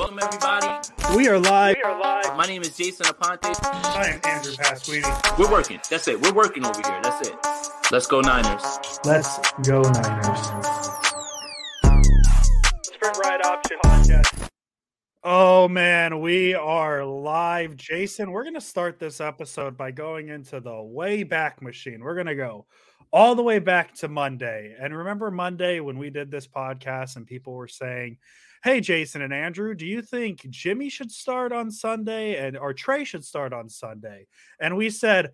Welcome, everybody. We are live. We are live. My name is Jason Aponte. I am Andrew Pasquini. We're working. That's it. We're working over here. That's it. Let's go, Niners. Let's go Niners. Sprint Right Option Podcast. Oh man, we are live. Jason, we're going to start this episode by going into the way back machine. We're going to go all the way back to Monday. And remember Monday when we did this podcast and people were saying, "Hey Jason and Andrew, do you think Jimmy should start on Sunday and or Trey should start on Sunday?" And we said,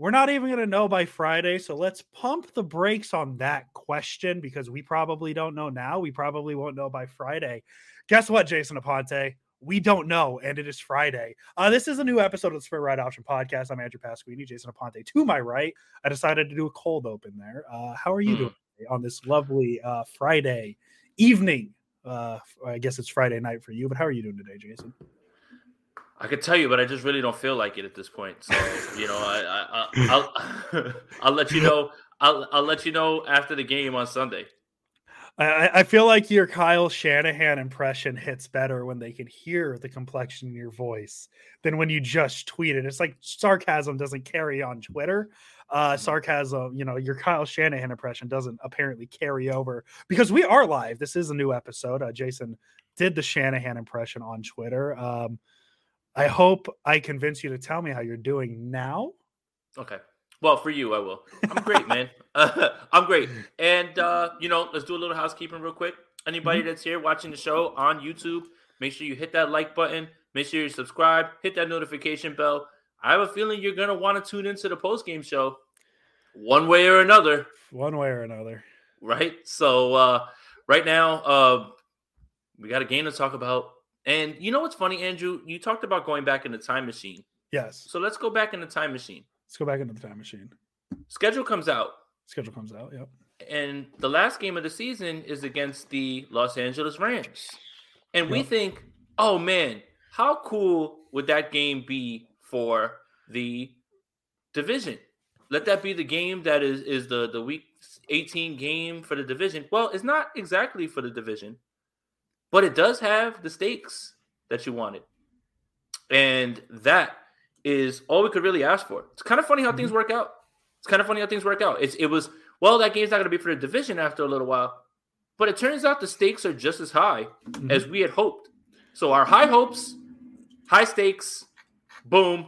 we're not even going to know by Friday. So let's pump the brakes on that question because we probably don't know now. We probably won't know by Friday. Guess what, Jason Aponte? We don't know, and it is Friday. Uh, this is a new episode of the Sprint Right Option Podcast. I'm Andrew Pasquini, Jason Aponte. To my right, I decided to do a cold open there. Uh, how are you Mm. doing on this lovely uh, Friday evening? Uh, I guess it's Friday night for you, but how are you doing today, Jason? I could tell you, but I just really don't feel like it at this point. So you know, I, I, I I'll I'll let you know. I'll I'll let you know after the game on Sunday. I, I feel like your Kyle Shanahan impression hits better when they can hear the complexion in your voice than when you just tweet it. It's like sarcasm doesn't carry on Twitter. Uh, sarcasm, you know, your Kyle Shanahan impression doesn't apparently carry over because we are live. This is a new episode. Uh, Jason did the Shanahan impression on Twitter. Um, I hope I convince you to tell me how you're doing now. Okay. Well, for you, I will. I'm great, man. I'm great. And uh, you know, let's do a little housekeeping real quick. Anybody that's here watching the show on YouTube, make sure you hit that like button. Make sure you subscribe. Hit that notification bell. I have a feeling you're gonna want to tune into the post game show, one way or another, One way or another. right? So uh, right now, uh, we got a game to talk about. And you know what's funny, Andrew? You talked about going back in the time machine. Yes. So let's go back in the time machine. Let's go back into the time machine. Schedule comes out. Schedule comes out. Yep. and the last game of the season is against the Los Angeles Rams. And we think, oh man, how cool would that game be for the division? Let that be the game that is is the the week 18 game for the division. Well, it's not exactly for the division, but it does have the stakes that you wanted. And that is all we could really ask for. It's kind of funny how things work out. It's kind of funny how things work out. It's it was well, that game's not going to be for the division after a little while, but it turns out the stakes are just as high Mhm. as we had hoped. So our high hopes, high stakes, boom,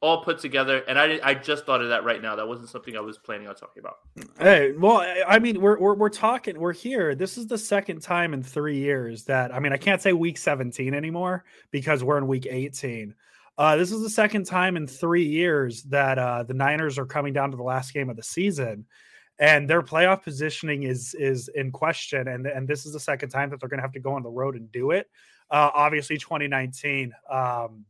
all put together. And I I just thought of that right now. That wasn't something I was planning on talking about. Hey, well, I- mean, we're, we're we're talking. We're here. This is the second time in three years that I mean, I can't say week seventeen anymore because we're in week eighteen. Uh, this is the second time in three years that uh, the Niners are coming down to the last game of the season, and their playoff positioning is is in question. And and this is the second time that they're going to have to go on the road and do it. Uh, obviously, 2019, um,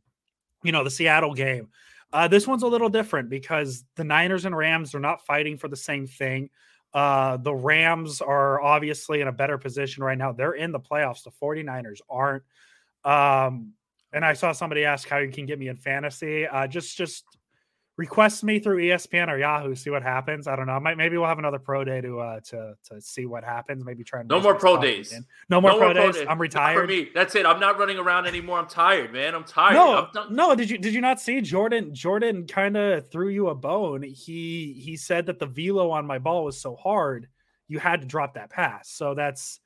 you know, the Seattle game. Uh, this one's a little different because the Niners and Rams are not fighting for the same thing. Uh, the Rams are obviously in a better position right now. They're in the playoffs. The 49ers aren't. Um, and I saw somebody ask how you can get me in fantasy. Uh, just just request me through ESPN or Yahoo. See what happens. I don't know. I might maybe we'll have another pro day to uh to to see what happens. Maybe try and No more pro days. No more No pro more pro days. days. I'm Not retired. For me, that's it. I'm not running around anymore. I'm tired, man. I'm tired. No, I'm done. no. Did you did you not see Jordan? Jordan kind of threw you a bone. He he said that the velo on my ball was so hard, you had to drop that pass. So that's,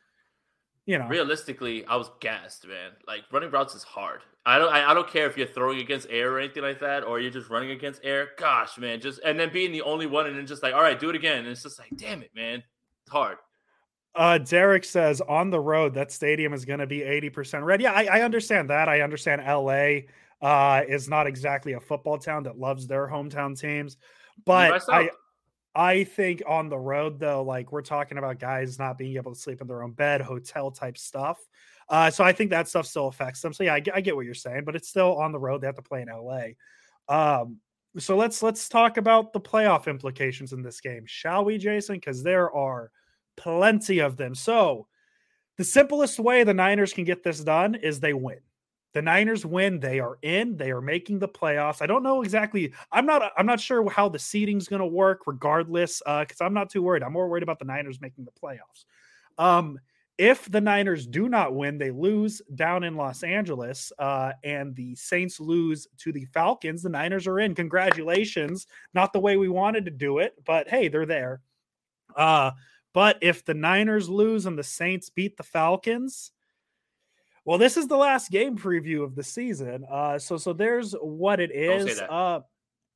you know, realistically, I was gassed, man. Like running routes is hard. I don't. I, I don't care if you're throwing against air or anything like that, or you're just running against air. Gosh, man, just and then being the only one, and then just like, all right, do it again. And it's just like, damn it, man, it's hard. Uh, Derek says on the road that stadium is going to be eighty percent red. Yeah, I, I understand that. I understand LA uh, is not exactly a football town that loves their hometown teams, but I. I think on the road though, like we're talking about guys not being able to sleep in their own bed, hotel type stuff. Uh, so I think that stuff still affects them. So yeah, I, get- I get what you're saying, but it's still on the road. They have to play in LA. Um, so let's let's talk about the playoff implications in this game, shall we, Jason? Because there are plenty of them. So the simplest way the Niners can get this done is they win. The Niners win, they are in, they are making the playoffs. I don't know exactly. I'm not I'm not sure how the seeding's going to work regardless uh cuz I'm not too worried. I'm more worried about the Niners making the playoffs. Um if the Niners do not win, they lose down in Los Angeles, uh, and the Saints lose to the Falcons. The Niners are in. Congratulations. Not the way we wanted to do it, but hey, they're there. Uh, but if the Niners lose and the Saints beat the Falcons, well, this is the last game preview of the season. Uh, so so there's what it is. Uh,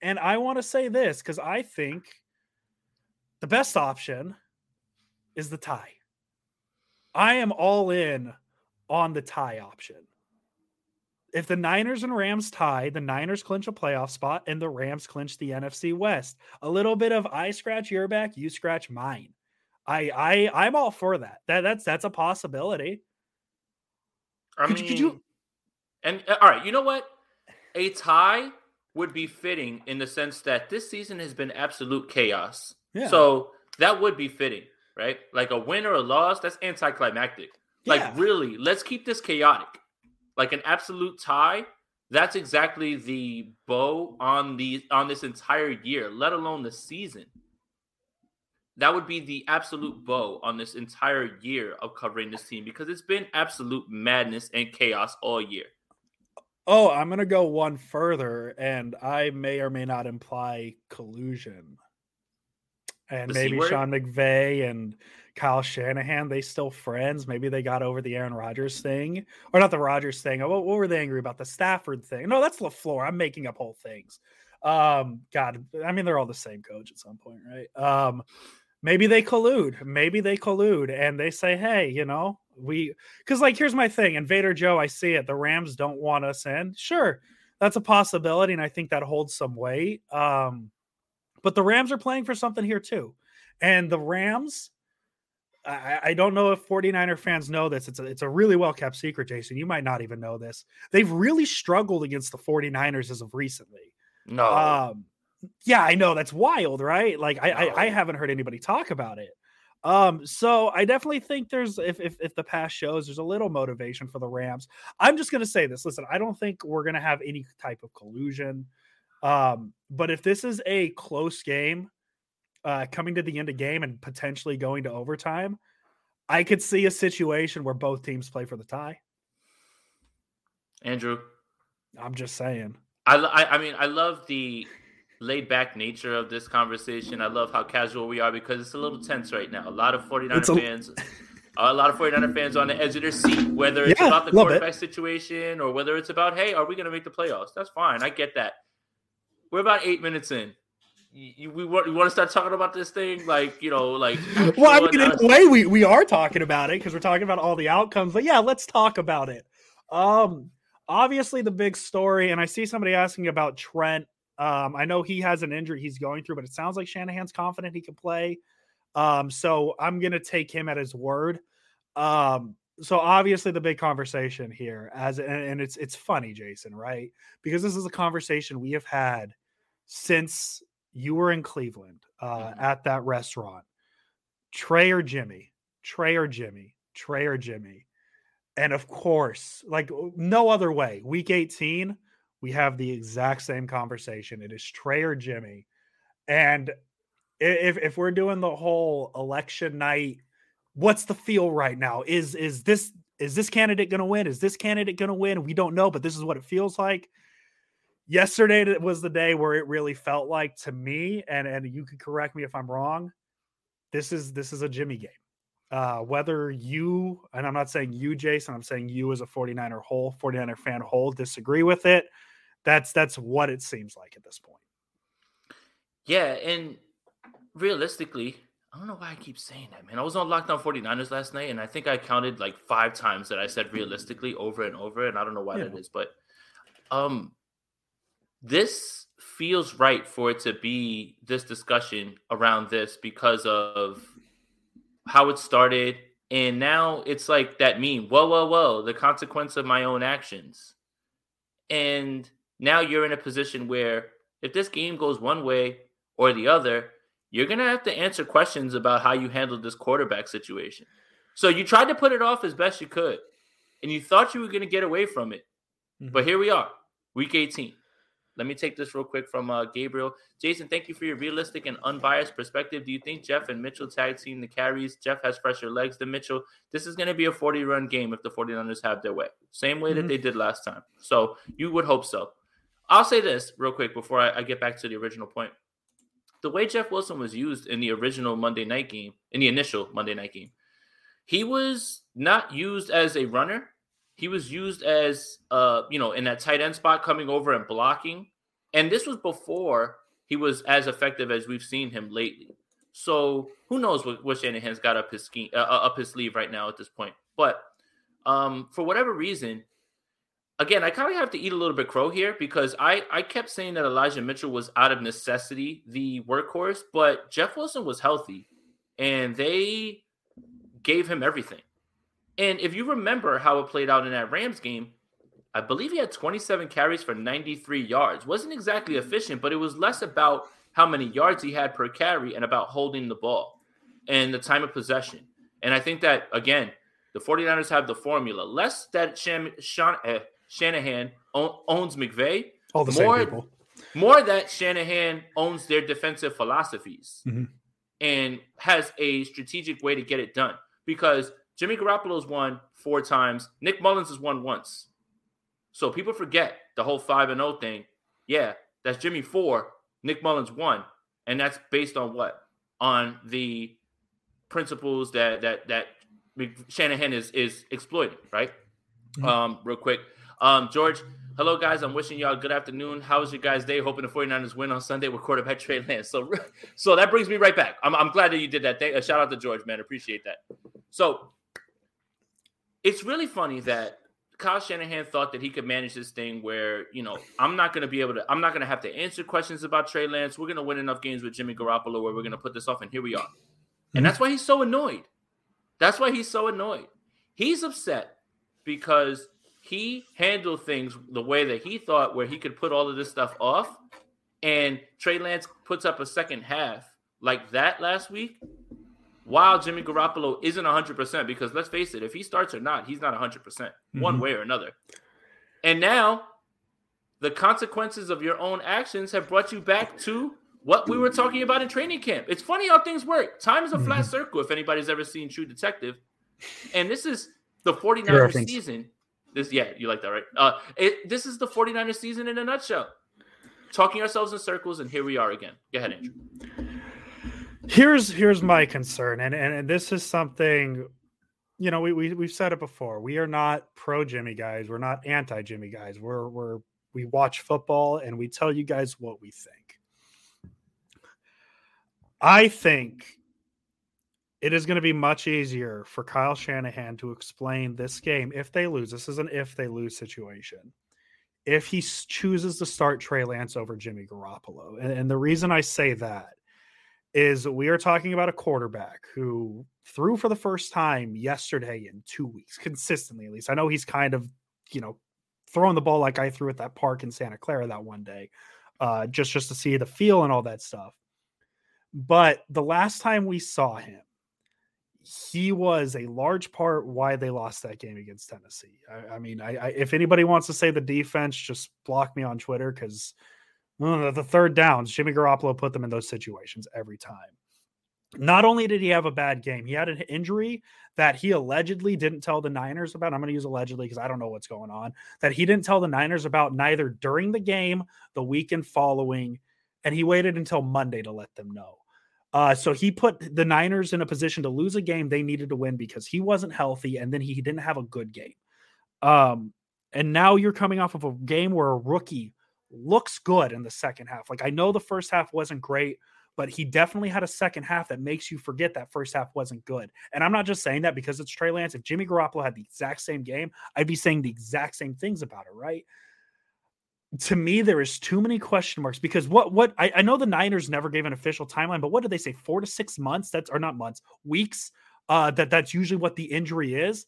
and I want to say this because I think the best option is the tie. I am all in on the tie option. If the Niners and Rams tie, the Niners clinch a playoff spot and the Rams clinch the NFC West. A little bit of I scratch your back, you scratch mine. I I I'm all for that. That that's that's a possibility. I could, mean, could you and uh, all right, you know what? A tie would be fitting in the sense that this season has been absolute chaos. Yeah. So that would be fitting right? Like a win or a loss, that's anticlimactic. Yeah. Like really, let's keep this chaotic. Like an absolute tie, that's exactly the bow on the on this entire year, let alone the season. That would be the absolute bow on this entire year of covering this team because it's been absolute madness and chaos all year. Oh, I'm going to go one further, and I may or may not imply collusion and the maybe Sean McVay and Kyle Shanahan, they still friends. Maybe they got over the Aaron Rodgers thing, or not the Rodgers thing. What, what were they angry about? The Stafford thing? No, that's Lafleur. I'm making up whole things. Um, God, I mean, they're all the same coach at some point, right? Um, maybe they collude. Maybe they collude, and they say, "Hey, you know, we," because like, here's my thing. Invader Joe, I see it. The Rams don't want us in. Sure, that's a possibility, and I think that holds some weight. Um, but the Rams are playing for something here too. And the Rams, I, I, don't know if 49er fans know this. It's a, it's a really well kept secret, Jason. You might not even know this. They've really struggled against the 49ers as of recently. No. Um, yeah, I know. That's wild, right? Like, I, no. I, I haven't heard anybody talk about it. Um, so I definitely think there's if, if if the past shows there's a little motivation for the Rams. I'm just gonna say this. Listen, I don't think we're gonna have any type of collusion. Um, but if this is a close game, uh, coming to the end of game and potentially going to overtime, I could see a situation where both teams play for the tie. Andrew, I'm just saying. I, I, I mean, I love the laid back nature of this conversation. I love how casual we are because it's a little tense right now. A lot of 49er a- fans. a lot of 49er fans on the edge of their seat, whether it's yeah, about the quarterback it. situation or whether it's about, hey, are we going to make the playoffs? That's fine. I get that. We're about eight minutes in. You, we want, you want to start talking about this thing, like you know, like. well, I mean, in a way, we we are talking about it because we're talking about all the outcomes. But yeah, let's talk about it. Um, obviously, the big story, and I see somebody asking about Trent. Um, I know he has an injury he's going through, but it sounds like Shanahan's confident he can play. Um, so I'm gonna take him at his word. Um, so obviously the big conversation here, as and, and it's it's funny, Jason, right? Because this is a conversation we have had since you were in Cleveland uh, mm-hmm. at that restaurant, Trey or Jimmy, Trey or Jimmy, Trey or Jimmy. And of course, like no other way, week 18, we have the exact same conversation. It is Trey or Jimmy. And if if we're doing the whole election night, what's the feel right now? Is is this is this candidate going to win? Is this candidate going to win? We don't know, but this is what it feels like yesterday was the day where it really felt like to me and and you can correct me if i'm wrong this is this is a jimmy game uh whether you and i'm not saying you jason i'm saying you as a 49er whole 49er fan whole disagree with it that's that's what it seems like at this point yeah and realistically I don't know why I keep saying that, man. I was on Locked On 49ers last night, and I think I counted like five times that I said realistically over and over, and I don't know why yeah. that is, but um this feels right for it to be this discussion around this because of how it started. And now it's like that meme, whoa, whoa, whoa, the consequence of my own actions. And now you're in a position where if this game goes one way or the other, you're going to have to answer questions about how you handled this quarterback situation. So you tried to put it off as best you could, and you thought you were going to get away from it. Mm-hmm. But here we are, week 18. Let me take this real quick from uh, Gabriel. Jason, thank you for your realistic and unbiased perspective. Do you think Jeff and Mitchell tag team the carries? Jeff has fresher legs than Mitchell. This is going to be a 40 run game if the 49ers have their way, same way Mhm. that they did last time. So you would hope so. I'll say this real quick before I, I get back to the original point. The way Jeff Wilson was used in the original Monday night game, in the initial Monday night game, he was not used as a runner. He was used as, uh, you know, in that tight end spot, coming over and blocking. And this was before he was as effective as we've seen him lately. So who knows what, what Shanahan's got up his ski, uh, up his sleeve right now at this point. But um, for whatever reason, again, I kind of have to eat a little bit crow here because I I kept saying that Elijah Mitchell was out of necessity the workhorse, but Jeff Wilson was healthy, and they gave him everything. And if you remember how it played out in that Rams game, I believe he had 27 carries for 93 yards. Wasn't exactly efficient, but it was less about how many yards he had per carry and about holding the ball and the time of possession. And I think that, again, the 49ers have the formula. Less that eh, Shanahan own, owns McVay, All the More- same people. more that Shanahan owns their defensive philosophies Mhm. and has a strategic way to get it done. Because Jimmy Garoppolo's won four times, Nick Mullens has won once. So people forget the whole five and zero thing. Yeah, that's Jimmy four, Nick Mullens one, and that's based on what? On the principles that that that Shanahan is is exploiting, right? Mhm. Um, real quick, um, George. Hello, guys. I'm wishing y'all a good afternoon. How was your guys' day? Hoping the 49ers win on Sunday with quarterback Trey Lance. So, so that brings me right back. I'm, I'm glad that you did that. Thank, uh, shout out to George, man. Appreciate that. So, it's really funny that Kyle Shanahan thought that he could manage this thing where, you know, I'm not going to be able to, I'm not going to have to answer questions about Trey Lance. We're going to win enough games with Jimmy Garoppolo where we're going to put this off, and here we are. And that's mm-hmm. why he's so annoyed. That's why he's so annoyed. He's upset because he handled things the way that he thought, where he could put all of this stuff off. And Trey Lance puts up a second half like that last week, while Jimmy Garoppolo isn't 100%. Because let's face it, if he starts or not, he's not 100%, percent one way or another. And now the consequences of your own actions have brought you back to what we were talking about in training camp. It's funny how things work. Time is a flat Mhm. circle if anybody's ever seen True Detective. And this is the 49ers season. This yeah, you like that, right? Uh it, this is the 49ers season in a nutshell. Talking ourselves in circles and here we are again. Go ahead, Andrew. Here's here's my concern and, and and this is something you know we, we we've said it before we are not pro jimmy guys we're not anti jimmy guys we're we're we watch football and we tell you guys what we think i think it is going to be much easier for kyle shanahan to explain this game if they lose this is an if they lose situation if he chooses to start Trey Lance over Jimmy Garoppolo. And, and the reason I say that is we are talking about a quarterback who threw for the first time yesterday in two weeks, consistently at least. I know he's kind of, you know, throwing the ball like I threw at that park in Santa Clara that one day, uh, just just to see the feel and all that stuff. But the last time we saw him, he was a large part why they lost that game against Tennessee. I, I mean, I, I if anybody wants to say the defense, just block me on Twitter because the third downs, Jimmy Garoppolo put them in those situations every time. Not only did he have a bad game, he had an injury that he allegedly didn't tell the Niners about. I'm going to use allegedly because I don't know what's going on. That he didn't tell the Niners about neither during the game, the weekend following, and he waited until Monday to let them know. Uh, so he put the Niners in a position to lose a game they needed to win because he wasn't healthy and then he didn't have a good game. Um, and now you're coming off of a game where a rookie looks good in the second half. Like I know the first half wasn't great, but he definitely had a second half that makes you forget that first half wasn't good. And I'm not just saying that because it's Trey Lance. If Jimmy Garoppolo had the exact same game, I'd be saying the exact same things about it, right? To me, there is too many question marks because what what I, I know the Niners never gave an official timeline, but what did they say? Four to six months? That's or not months, weeks. Uh, that that's usually what the injury is.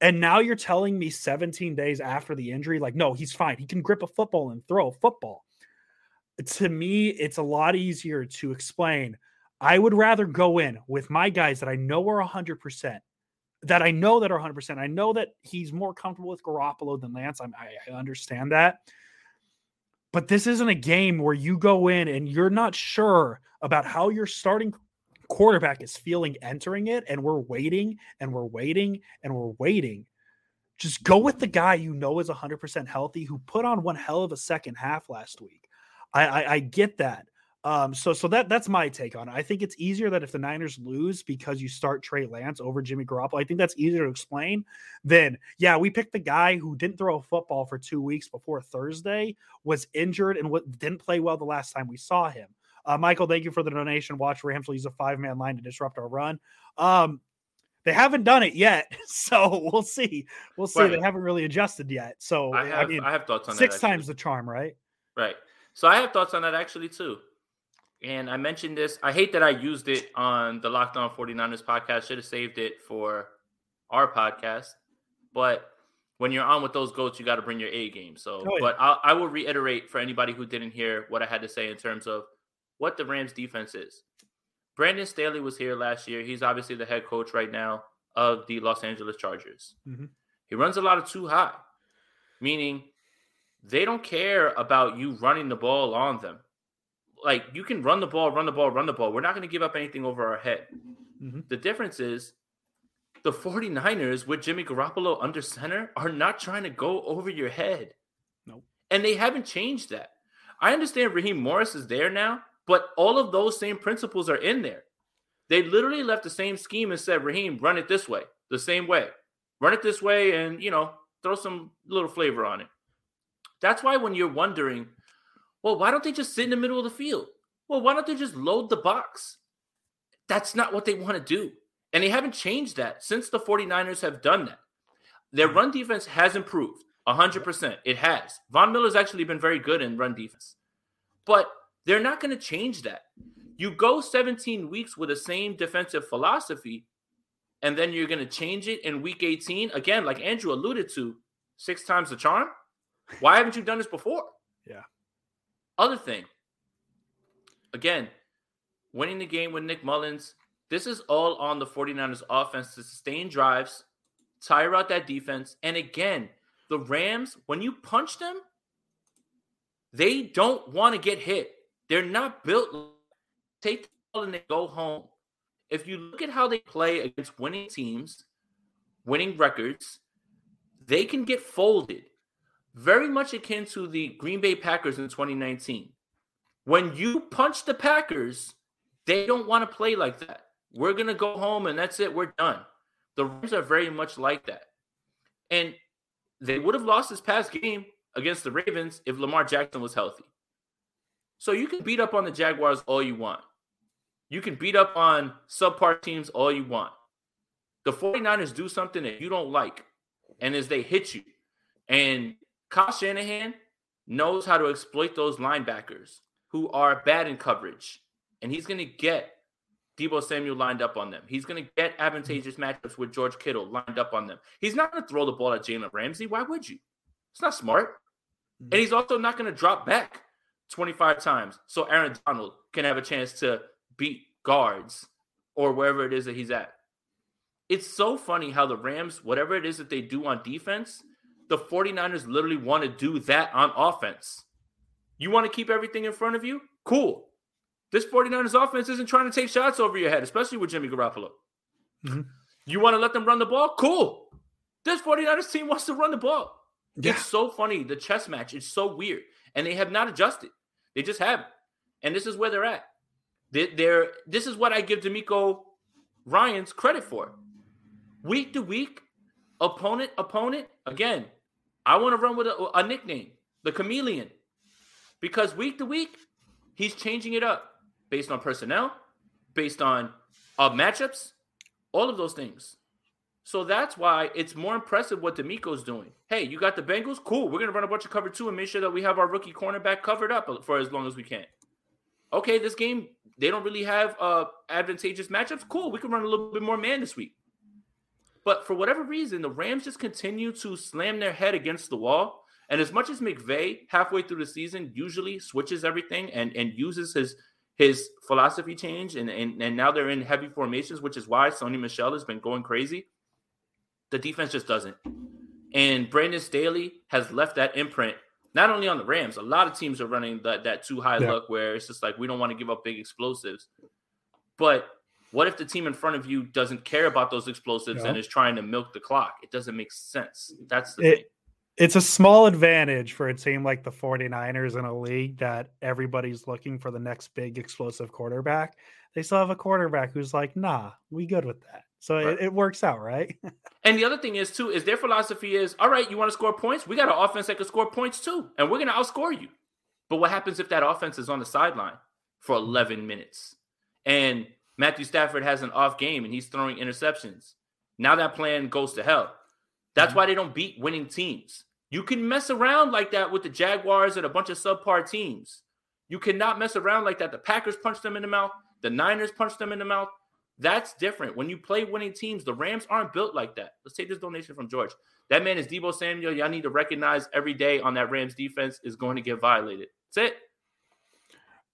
And now you're telling me 17 days after the injury, like, no, he's fine. He can grip a football and throw a football. To me, it's a lot easier to explain. I would rather go in with my guys that I know are 100%, that I know that are 100%. I know that he's more comfortable with Garoppolo than Lance. I, I understand that. But this isn't a game where you go in and you're not sure about how your starting quarterback is feeling entering it, and we're waiting and we're waiting and we're waiting. Just go with the guy you know is 100% healthy who put on one hell of a second half last week. I, I, I get that. Um, so so that that's my take on it. I think it's easier that if the Niners lose because you start Trey Lance over Jimmy Garoppolo, I think that's easier to explain than yeah, we picked the guy who didn't throw a football for two weeks before Thursday, was injured and didn't play well the last time we saw him. Uh, Michael, thank you for the donation. Watch Rams will use a five man line to disrupt our run. Um, they haven't done it yet, so we'll see. We'll see. Right. They haven't really adjusted yet. So I have I, mean, have thoughts on six that. times the charm, right? Right. So I have thoughts on that actually too. And I mentioned this. I hate that I used it on the Locked On 49ers podcast. Should have saved it for our podcast. But when you're on with those goats, you got to bring your A game. So, Oh, yeah. but I'll, I will reiterate for anybody who didn't hear what I had to say in terms of what the Rams defense is. Brandon Staley was here last year. He's obviously the head coach right now of the Los Angeles Chargers. Mhm. He runs a lot of two high, meaning they don't care about you running the ball on them. Like you can run the ball, run the ball, run the ball. We're not going to give up anything over our head. Mhm. The difference is the 49ers with Jimmy Garoppolo under center are not trying to go over your head. Nope. And they haven't changed that. I understand Raheem Morris is there now, but all of those same principles are in there. They literally left the same scheme and said, Raheem, run it this way, the same way. Run it this way and, you know, throw some little flavor on it. That's why when you're wondering, well, why don't they just sit in the middle of the field? Well, why don't they just load the box? That's not what they want to do. And they haven't changed that since the 49ers have done that. Their run defense has improved 100%. It has. Von Miller's actually been very good in run defense. But they're not going to change that. You go 17 weeks with the same defensive philosophy, and then you're going to change it in week 18. Again, like Andrew alluded to, six times the charm. Why haven't you done this before? Yeah. Other thing, again, winning the game with Nick Mullens, this is all on the 49ers offense to sustain drives, tire out that defense. And again, the Rams, when you punch them, they don't want to get hit. They're not built take the ball and they go home. If you look at how they play against winning teams, winning records, they can get folded. Very much akin to the Green Bay Packers in 2019. When you punch the Packers, they don't want to play like that. We're going to go home and that's it. We're done. The Rams are very much like that. And they would have lost this past game against the Ravens if Lamar Jackson was healthy. So you can beat up on the Jaguars all you want. You can beat up on subpar teams all you want. The 49ers do something that you don't like, and as they hit you. And Kyle Shanahan knows how to exploit those linebackers who are bad in coverage. And he's going to get Deebo Samuel lined up on them. He's going to get advantageous matchups with George Kittle lined up on them. He's not going to throw the ball at Jalen Ramsey. Why would you? It's not smart. And mm-hmm. he's also not going to drop back 25 times so Aaron Donald can have a chance to beat guards or wherever it is that he's at. It's so funny how the Rams, whatever it is that they do on defense, the 49ers literally want to do that on offense. You want to keep everything in front of you? Cool. This 49ers offense isn't trying to take shots over your head, especially with Jimmy Garoppolo. Mhm. You want to let them run the ball? Cool. This 49ers team wants to run the ball. Yeah. It's so funny. The chess match is so weird. And they have not adjusted. They just haven't. And this is where they're at. They, they're this is what I give DeMeco Ryans' credit for. Week to week, opponent, opponent. Again, I want to run with a, a nickname, the chameleon. Because week to week, he's changing it up based on personnel, based on uh, matchups, all of those things. So that's why it's more impressive what DeMeco's doing. Hey, you got the Bengals? Cool. We're going to run a bunch of cover two and make sure that we have our rookie cornerback covered up for as long as we can. Okay, this game, they don't really have uh, advantageous matchups. Cool. We can run a little bit more man this week. But for whatever reason, the Rams just continue to slam their head against the wall. And as much as McVay, halfway through the season, usually switches everything and, and uses his his philosophy change, and, and, and now they're in heavy formations, which is why Sony Michel has been going crazy the defense just doesn't. And Brandon Staley has left that imprint not only on the Rams, a lot of teams are running that that two high Yeah. look where it's just like we don't want to give up big explosives. But what if the team in front of you doesn't care about those explosives Yeah. and is trying to milk the clock? It doesn't make sense. That's the It- thing. it's a small advantage for a team like the 49ers in a league that everybody's looking for the next big explosive quarterback. They still have a quarterback who's like, nah, we good with that. So Right. it, it works out, right? And the other thing is too is their philosophy is all right. You want to score points? We got an offense that can score points too, and we're going to outscore you. But what happens if that offense is on the sideline for 11 minutes and Matthew Stafford has an off game and he's throwing interceptions? Now that plan goes to hell. That's mm-hmm. why they don't beat winning teams. You can mess around like that with the Jaguars and a bunch of subpar teams. You cannot mess around like that. The Packers punched them in the mouth. The Niners punched them in the mouth. That's different. When you play winning teams, the Rams aren't built like that. Let's take this donation from George. That man is Deebo Samuel. Y'all need to recognize every day on that Rams defense is going to get violated. That's it.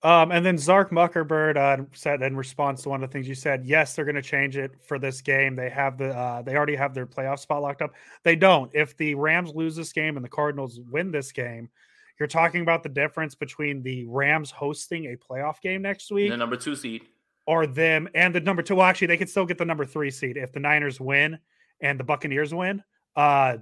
Um, and then Zark Muckerbird uh, said in response to one of the things you said, yes, they're going to change it for this game. They have the uh, they already have their playoff spot locked up. They don't. If the Rams lose this game and the Cardinals win this game, you're talking about the difference between the Rams hosting a playoff game next week The number two seed. Or them and the number two. Well, actually, they could still get the number three seed if the Niners win and the Buccaneers win. Uh,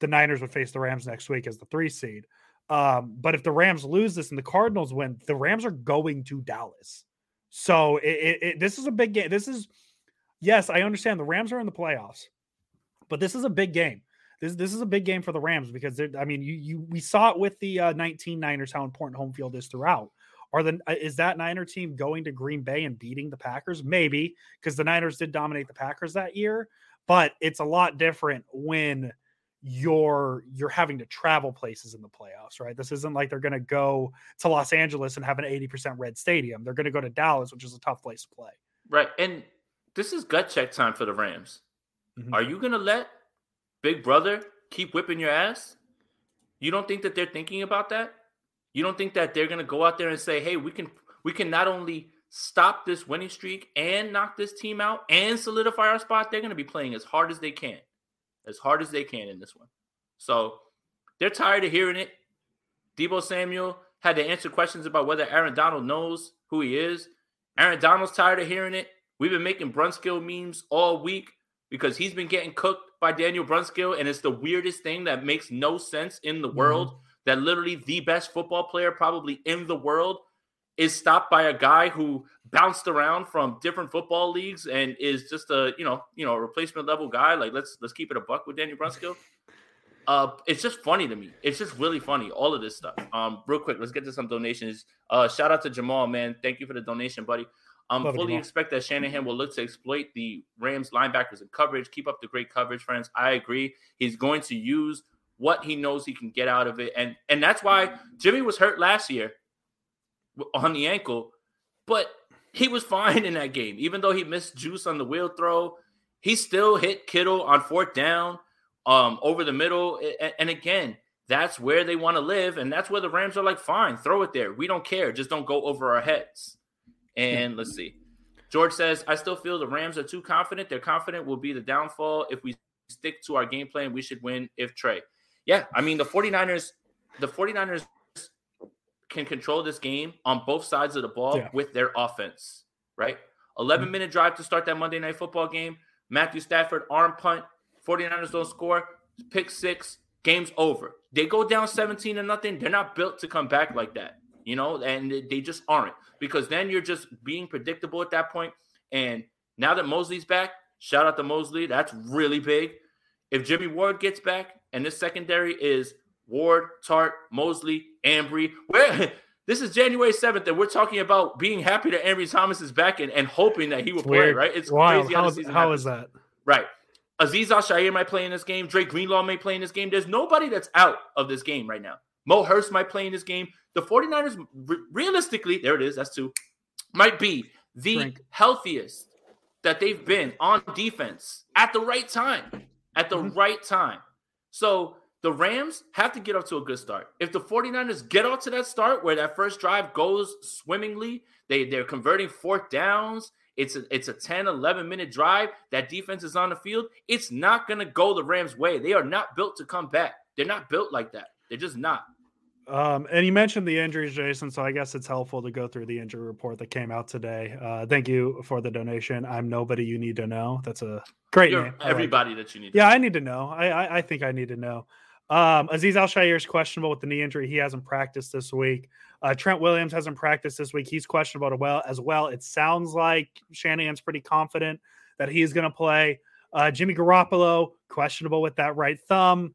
the Niners would face the Rams next week as the three seed. Um, but if the Rams lose this and the Cardinals win, the Rams are going to Dallas. So it, it, it- this is a big game. This is yes, I understand the Rams are in the playoffs, but this is a big game. This this is a big game for the Rams because I mean you you we saw it with the uh, 19 Niners how important home field is throughout. Are the uh, is that Niner team going to Green Bay and beating the Packers? Maybe because the Niners did dominate the Packers that year, but it's a lot different when you're you're having to travel places in the playoffs, right? This isn't like they're going to go to Los Angeles and have an 80% red stadium. They're going to go to Dallas, which is a tough place to play. Right. And this is gut check time for the Rams. Mhm. Are you going to let Big Brother keep whipping your ass? You don't think that they're thinking about that? You don't think that they're going to go out there and say, "Hey, we can we can not only stop this winning streak and knock this team out and solidify our spot, they're going to be playing as hard as they can. As hard as they can in this one." So, they're tired of hearing it. Deebo Samuel had to answer questions about whether Aaron Donald knows who he is. Aaron Donald's tired of hearing it. We've been making Brunskill memes all week because he's been getting cooked by Daniel Brunskill, and it's the weirdest thing that makes no sense in the mm-hmm. world. That literally the best football player probably in the world is stopped by a guy who bounced around from different football leagues and is just a you know you know a replacement level guy. Like let's let's keep it a buck with Daniel Brunskill. Uh, it's just funny to me. It's just really funny. All of this stuff. Um, real quick, let's get to some donations. Uh, shout out to Jamal, man. Thank you for the donation, buddy. Um, Love fully expect that Shanahan will look to exploit the Rams linebackers in coverage. Keep up the great coverage, friends. I agree. He's going to use what he knows he can get out of it, and and that's why Jimmy was hurt last year on the ankle, but he was fine in that game. Even though he missed juice on the wheel throw, he still hit Kittle on fourth down, um, over the middle. And again, that's where they want to live, and that's where the Rams are like, fine, throw it there. We don't care. Just don't go over our heads. And let's see. George says, I still feel the Rams are too confident. They're confident will be the downfall. If we stick to our game plan, we should win if Trey. Yeah, I mean the 49ers, the 49ers can control this game on both sides of the ball Yeah. with their offense, right? 11 Mhm. minute drive to start that Monday night football game. Matthew Stafford arm punt. 49ers don't score. Pick six. Game's over. They go down 17 to nothing. They're not built to come back like that, you know, and they just aren't because then you're just being predictable at that point. And now that Mosley's back, shout out to Mosley. That's really big. If Jimmy Ward gets back and this secondary is Ward, Tartt, Mosley, Ambry, where this is January 7th, and we're talking about being happy that Ambry Thomas is back and, and hoping that he will play, right? It's crazy how, How the is, season how is that? Right. Azeez Shire might play in this game. Dre Greenlaw may play in this game. There's nobody that's out of this game right now. Mo Hurst might play in this game. The 49ers, re- realistically, there it is. That's two, might be the Drink. healthiest that they've been on defense at the right time. At the Mhm. right time. So the Rams have to get off to a good start. If the 49ers get off to that start where that first drive goes swimmingly, they, they're converting fourth downs. It's a, it's a 10, 11 minute drive. That defense is on the field. It's not going to go the Rams' way. They are not built to come back. They're not built like that. They're just not. Um, and you mentioned the injuries, Jason. So I guess it's helpful to go through the injury report that came out today. Uh, thank you for the donation. I'm nobody you need to know. That's a great You're name. I like everybody that you need. Yeah, I need to know. I I, I think I need to know. Um, Azeez Al is questionable with the knee injury. He hasn't practiced this week. Uh, Trent Williams hasn't practiced this week. He's questionable as well. As well, it sounds like Shanahan's pretty confident that he's going to play. Uh, Jimmy Garoppolo questionable with that right thumb.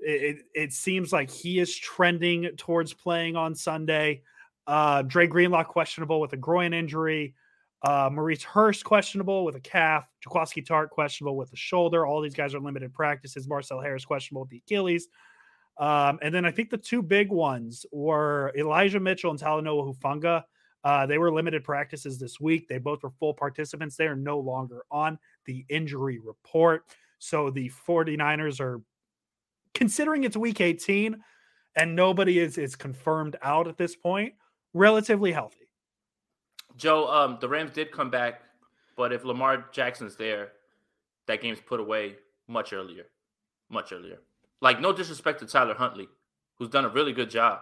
It, it, seems like he is trending towards playing on Sunday. Uh, Dre Greenlaw questionable with a groin injury. Uh, Maurice Hurst questionable with a calf. Jaquiski Tartt questionable with a shoulder. All these guys are limited practices. Marcell Harris questionable with the Achilles. Um, and then I think the two big ones were Elijah Mitchell and Talanoa Hufanga. Uh, they were limited practices this week. They both were full participants. They are no longer on the injury report. So the 49ers are considering it's week 18 and nobody is is confirmed out at this point, relatively healthy. Joe, um, the Rams did come back, but if Lamar Jackson's there, that game's put away much earlier. Much earlier. Like, no disrespect to Tyler Huntley, who's done a really good job.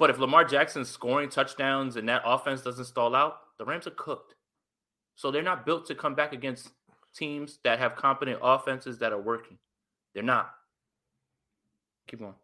But if Lamar Jackson's scoring touchdowns and that offense doesn't stall out, the Rams are cooked. So they're not built to come back against teams that have competent offenses that are working. They're not. Keep going.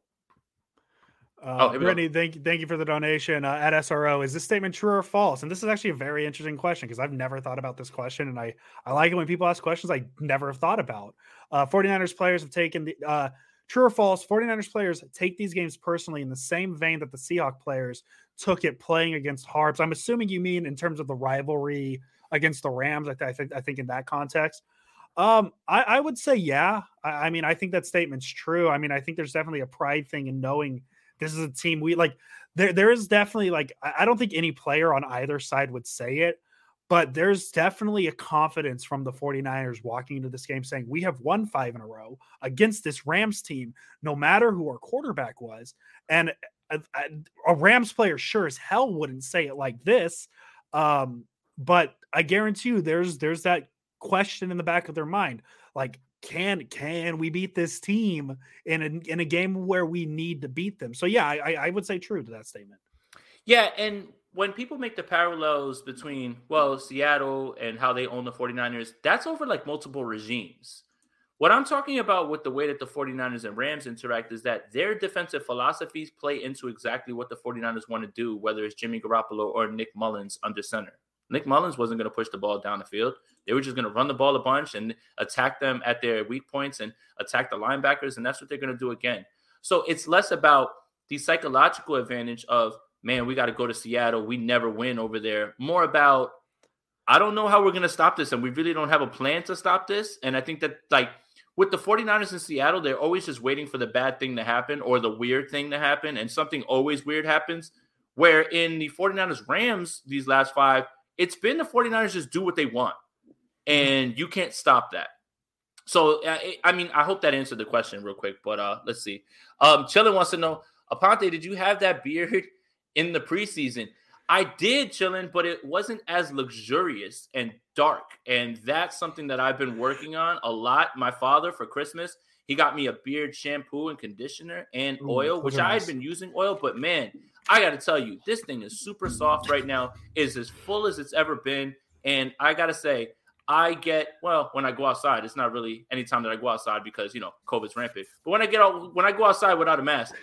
Uh, go. Brittany, thank you, thank you for the donation uh, at SRO. Is this statement true or false? And this is actually a very interesting question because I've never thought about this question, and I I like it when people ask questions I never have thought about. Uh, 49ers players have taken the uh, true or false. 49ers players take these games personally in the same vein that the Seahawk players took it playing against Harps. I'm assuming you mean in terms of the rivalry against the Rams. I, th- I think I think in that context. Um, I, I would say yeah. I, I mean, I think that statement's true. I mean, I think there's definitely a pride thing in knowing this is a team we like. There, there is definitely like I don't think any player on either side would say it, but there's definitely a confidence from the 49ers walking into this game saying we have won five in a row against this Rams team, no matter who our quarterback was. And a, a- a Rams player sure as hell wouldn't say it like this. Um, but I guarantee you there's there's that question in the back of their mind. Like, can can we beat this team in a in a game where we need to beat them? So yeah, I, I- I would say true to that statement. Yeah, and when people make the parallels between, well, Seattle and how they own the 49ers, that's over like multiple regimes. What I'm talking about with the way that the 49ers and Rams interact is that their defensive philosophies play into exactly what the 49ers want to do, whether it's Jimmy Garoppolo or Nick Mullens under center. Nick Mullens wasn't going to push the ball down the field. They were just going to run the ball a bunch and attack them at their weak points and attack the linebackers. And that's what they're going to do again. So it's less about the psychological advantage of, man, we got to go to Seattle. We never win over there. More about, I don't know how we're going to stop this. And we really don't have a plan to stop this. And I think that, like, with the 49ers in Seattle, they're always just waiting for the bad thing to happen or the weird thing to happen. And something always weird happens. Where in the 49ers Rams, these last five, it's been the 49ers just do what they want. And you can't stop that. So, I I mean, I hope that answered the question real quick, but uh let's see. Um, Chillin wants to know, Aponte, did you have that beard in the preseason? I did, Chillin, but it wasn't as luxurious and dark. And that's something that I've been working on a lot. My father for Christmas, he got me a beard shampoo and conditioner and Ooh, oil, which I had been using oil, but man, I got to tell you, this thing is super soft right now. Is as full as it's ever been, and I got to say, I get well when I go outside. It's not really any time that I go outside because you know COVID's rampant. But when I get out, when I go outside without a mask,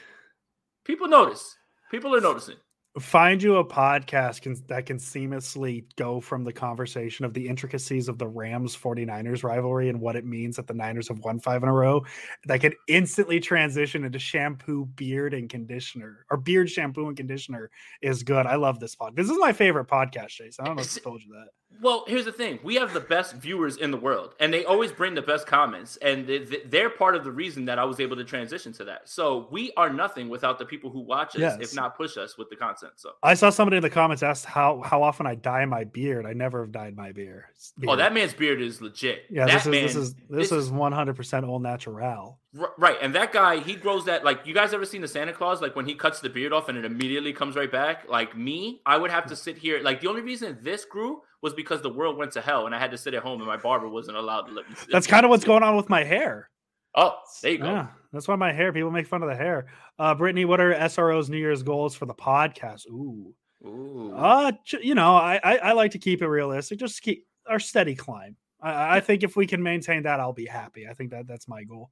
people notice. People are noticing. Find you a podcast can, that can seamlessly go from the conversation of the intricacies of the Rams 49ers rivalry and what it means that the Niners have won five in a row that can instantly transition into shampoo, beard, and conditioner or beard shampoo and conditioner is good. I love this pod. This is my favorite podcast, Jason. I don't know if I told you that. Well, here's the thing: we have the best viewers in the world, and they always bring the best comments, and they- they- they're part of the reason that I was able to transition to that. So we are nothing without the people who watch us, Yes. if not push us with the content. So, I saw somebody in the comments asked how how often I dye my beard. I never have dyed my beard. oh, that man's beard is legit. yeah, that this is man, this is this, this is one hundred percent all natural. Right, and that guy, he grows that. Like, you guys ever seen the Santa Claus? Like when he cuts the beard off and it immediately comes right back. Like me, I would have to sit here. Like the only reason this grew was because the world went to hell, and I had to sit at home, and my barber wasn't allowed to let me. Sit. That's kind of what's going on with my hair. Oh, there you go. Yeah, That's why my hair. People make fun of the hair. Uh, Brittany, what are SRO's New Year's goals for the podcast? Ooh, Ooh. uh, you know, I, I I like to keep it realistic. Just keep our steady climb. I, I think if we can maintain that, I'll be happy. I think that that's my goal.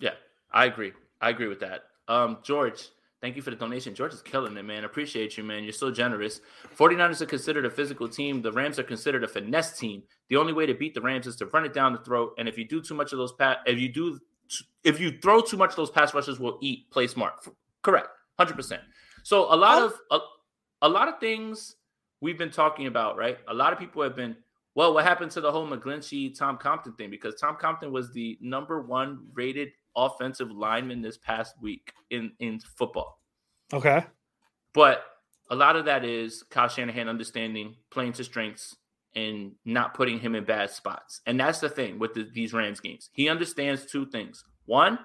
Yeah, I agree. I agree with that. Um, George, thank you for the donation. George is killing it, man. Appreciate you, man. You're so generous. 49ers are considered a physical team. The Rams are considered a finesse team. The only way to beat the Rams is to run it down the throat. And if you do too much of those pass, if you do, if you throw too much, those pass rushes will eat. Play smart. Correct. Hundred percent. So a lot of a, a lot of things we've been talking about, right? A lot of people have been well, what happened to the whole McGlinchey Tom Compton thing? Because Tom Compton was the number one rated offensive lineman this past week in in football. Okay. But a lot of that is Kyle Shanahan understanding playing to strengths and not putting him in bad spots. And that's the thing with the, these Rams games. He understands two things. One,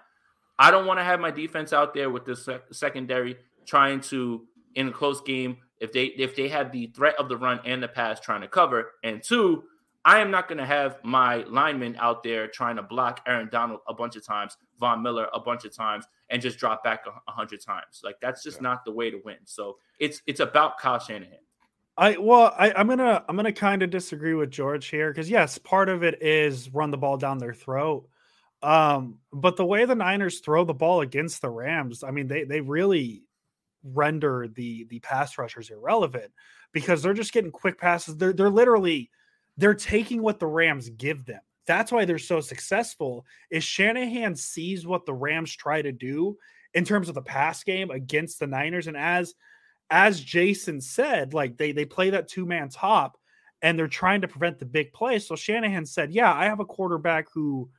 I don't want to have my defense out there with the sec- secondary trying to in a close game if they if they have the threat of the run and the pass trying to cover. And two, I am not going to have my linemen out there trying to block Aaron Donald a bunch of times, Von Miller a bunch of times, and just drop back a, a hundred times. Like that's just Yeah. not the way to win. So it's it's about Kyle Shanahan. I well, I, I'm gonna I'm gonna kind of disagree with George here because yes, part of it is run the ball down their throat. Um, but the way the Niners throw the ball against the Rams, I mean, they they really render the the pass rushers irrelevant because they're just getting quick passes. They're they're literally they're taking what the Rams give them. That's why they're so successful. Is Shanahan sees what the Rams try to do in terms of the pass game against the Niners, and as as Jason said, like they they play that two man top and they're trying to prevent the big play. So Shanahan said, "Yeah, I have a quarterback who,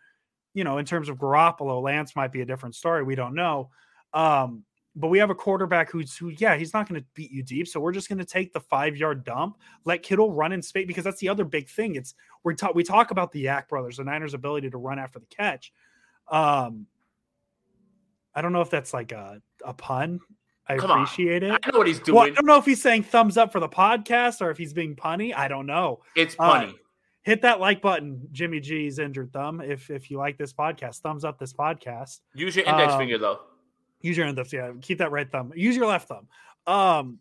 you know, in terms of Garoppolo, Lance might be a different story. We don't know, um, but we have a quarterback who's who, yeah, he's not going to beat you deep. So we're just going to take the five yard dump, let Kittle run in space because that's the other big thing. It's we talk we talk about the YAC brothers, the Niners' ability to run after the catch. Um, I don't know if that's like a a pun. I Come on. appreciate it. I know what he's doing. Well, I don't know if he's saying thumbs up for the podcast or if he's being punny. I don't know. it's Uh. Hit that like button, Jimmy G's injured thumb. If if you like this podcast, thumbs up this podcast. Use your index um, finger though. Use your index, yeah. Keep that right thumb. Use your left thumb. Um,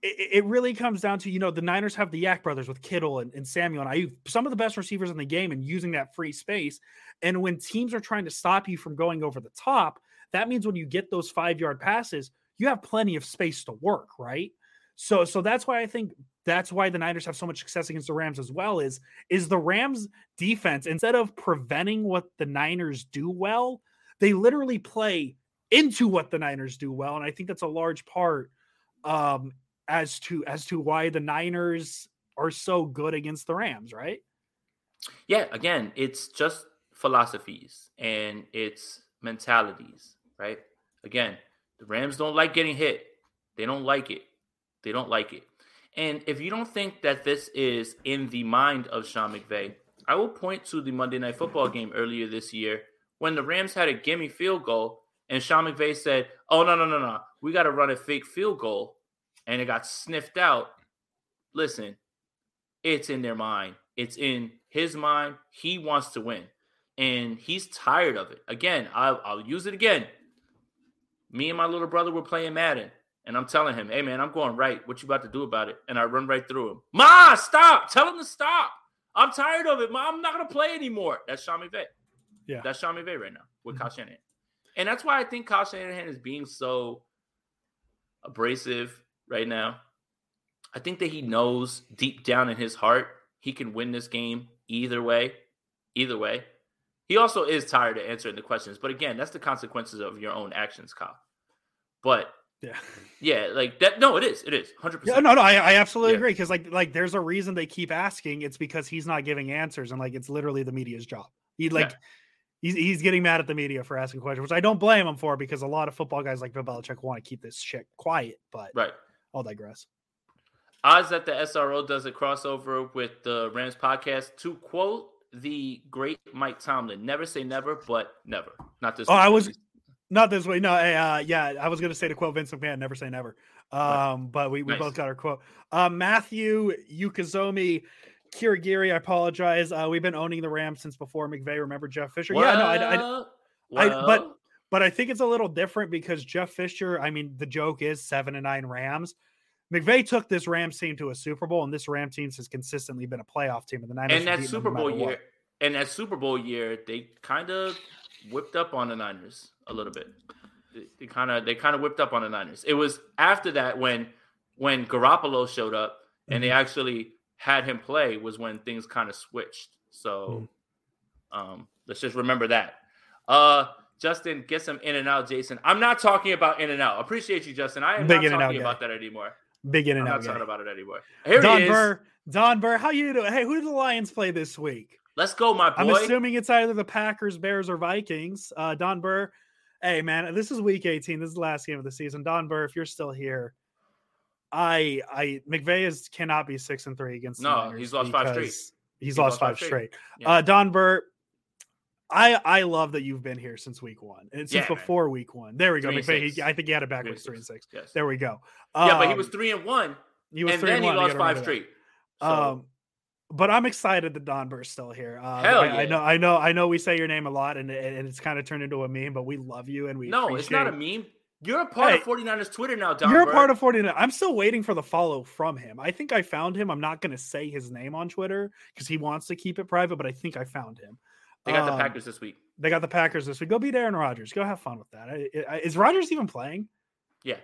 it, it really comes down to you know the Niners have the YAC brothers with Kittle and, and Samuel and Aiyuk, some of the best receivers in the game, and using that free space. And when teams are trying to stop you from going over the top, that means when you get those five yard passes, you have plenty of space to work, right? So so that's why I think that's why the Niners have so much success against the Rams as well. Is is the Rams defense instead of preventing what the Niners do well, they literally play into what the Niners do well, and I think that's a large part um, as to as to why the Niners are so good against the Rams, right? Yeah, again, it's just philosophies and it's mentalities, right? Again, the Rams don't like getting hit. They don't like it. They don't like it. And if you don't think that this is in the mind of Sean McVay, I will point to the Monday Night Football game earlier this year when the Rams had a gimme field goal and Sean McVay said, "Oh no, no, no, no. We got to run a fake field goal." And it got sniffed out. Listen, it's in their mind. It's in his mind. He wants to win, and he's tired of it. Again, I'll, I'll use it again. Me and my little brother were playing Madden, and I'm telling him, "Hey, man, I'm going right. What you about to do about it?" And I run right through him. Ma, stop! Tell him to stop. I'm tired of it. Ma, I'm not gonna play anymore. That's Sean McVay. Yeah. that's Sean McVay right now with Mhm. Kyle Shanahan, and that's why I think Kyle Shanahan is being so abrasive right now. I think that he knows deep down in his heart he can win this game either way. Either way. He also is tired of answering the questions. But again, that's the consequences of your own actions, Kyle. But Yeah. yeah, like that. No, it is. It is. 100%. Yeah, no, no, I, I absolutely Yeah. agree because like like there's a reason they keep asking. It's because he's not giving answers, and like it's literally the media's job. He like Yeah. He's he's getting mad at the media for asking questions, which I don't blame him for because a lot of football guys like Bill Belichick want to keep this shit quiet. But Right. I'll digress. Odds that the SRO does a crossover with the Rams podcast. To quote the great Mike Tomlin, never say never, but never. Not this Oh, week, I was- Not this way. No, uh, yeah, I was gonna say to quote Vince McMahon, never say never. Um, but we, we Nice. both got our quote. Uh, Matthew Yukazomi Kirigiri, I apologize. Uh, we've been owning the Rams since before McVay. Remember Jeff Fisher? Yeah, no, I, I, I- but- but I think it's a little different because Jeff Fisher. I mean, the joke is seven and nine Rams. McVay took this Rams team to a Super Bowl, and this Rams team has consistently been a playoff team. And the Niners And that Super Bowl matter year, what. and that Super Bowl year, they kind of whipped up on the Niners a little bit. They- They kind of they kind of whipped up on the Niners. It was after that when when Garoppolo showed up and they actually had him play was when things kind of switched. So um, let's just remember that. Uh, Justin, get some in and out, Jason. I'm not talking about in and out. Appreciate you, Justin. I am Big not talking guy. about that anymore. Big in I'm and not out. talking about it anymore. Here Don he is. Burr, Don Burr, how you doing? Hey, who do the Lions play this week? Let's go, my boy. I'm assuming it's either the Packers, Bears, or Vikings. Uh, Don Burr, hey man, this is Week 18. This is the last game of the season. Don Burr, if you're still here, I, I McVay is cannot be six and three against. No, he's lost five straight. because He's, lost, five straight. Yeah. Uh, Don Burr, I I love that you've been here since week one and since Yeah, man. before week one. There we go. McVay, he. I think he had it backwards three and six. Yes. There we go. yeah, but he Um, was three and one, he was and three then he one, you lost five straight. So, Um, but I'm excited that Don Burr's still here. Uh, Hell I, I know, I know, I know. We say your name a lot, and, and it's kind of turned into a meme. But we love you, and we no, it's not a meme. You're a part Hey, of 49ers Twitter now, Don. You're a part of 49. I'm still waiting for the follow from him. I think I found him. I'm not going to say his name on Twitter because he wants to keep it private. But I think I found him. They got the Um, Packers this week. They got the Packers this week. Go beat Aaron Rodgers. Go have fun with that. I- I- Is Rodgers even playing? Yeah,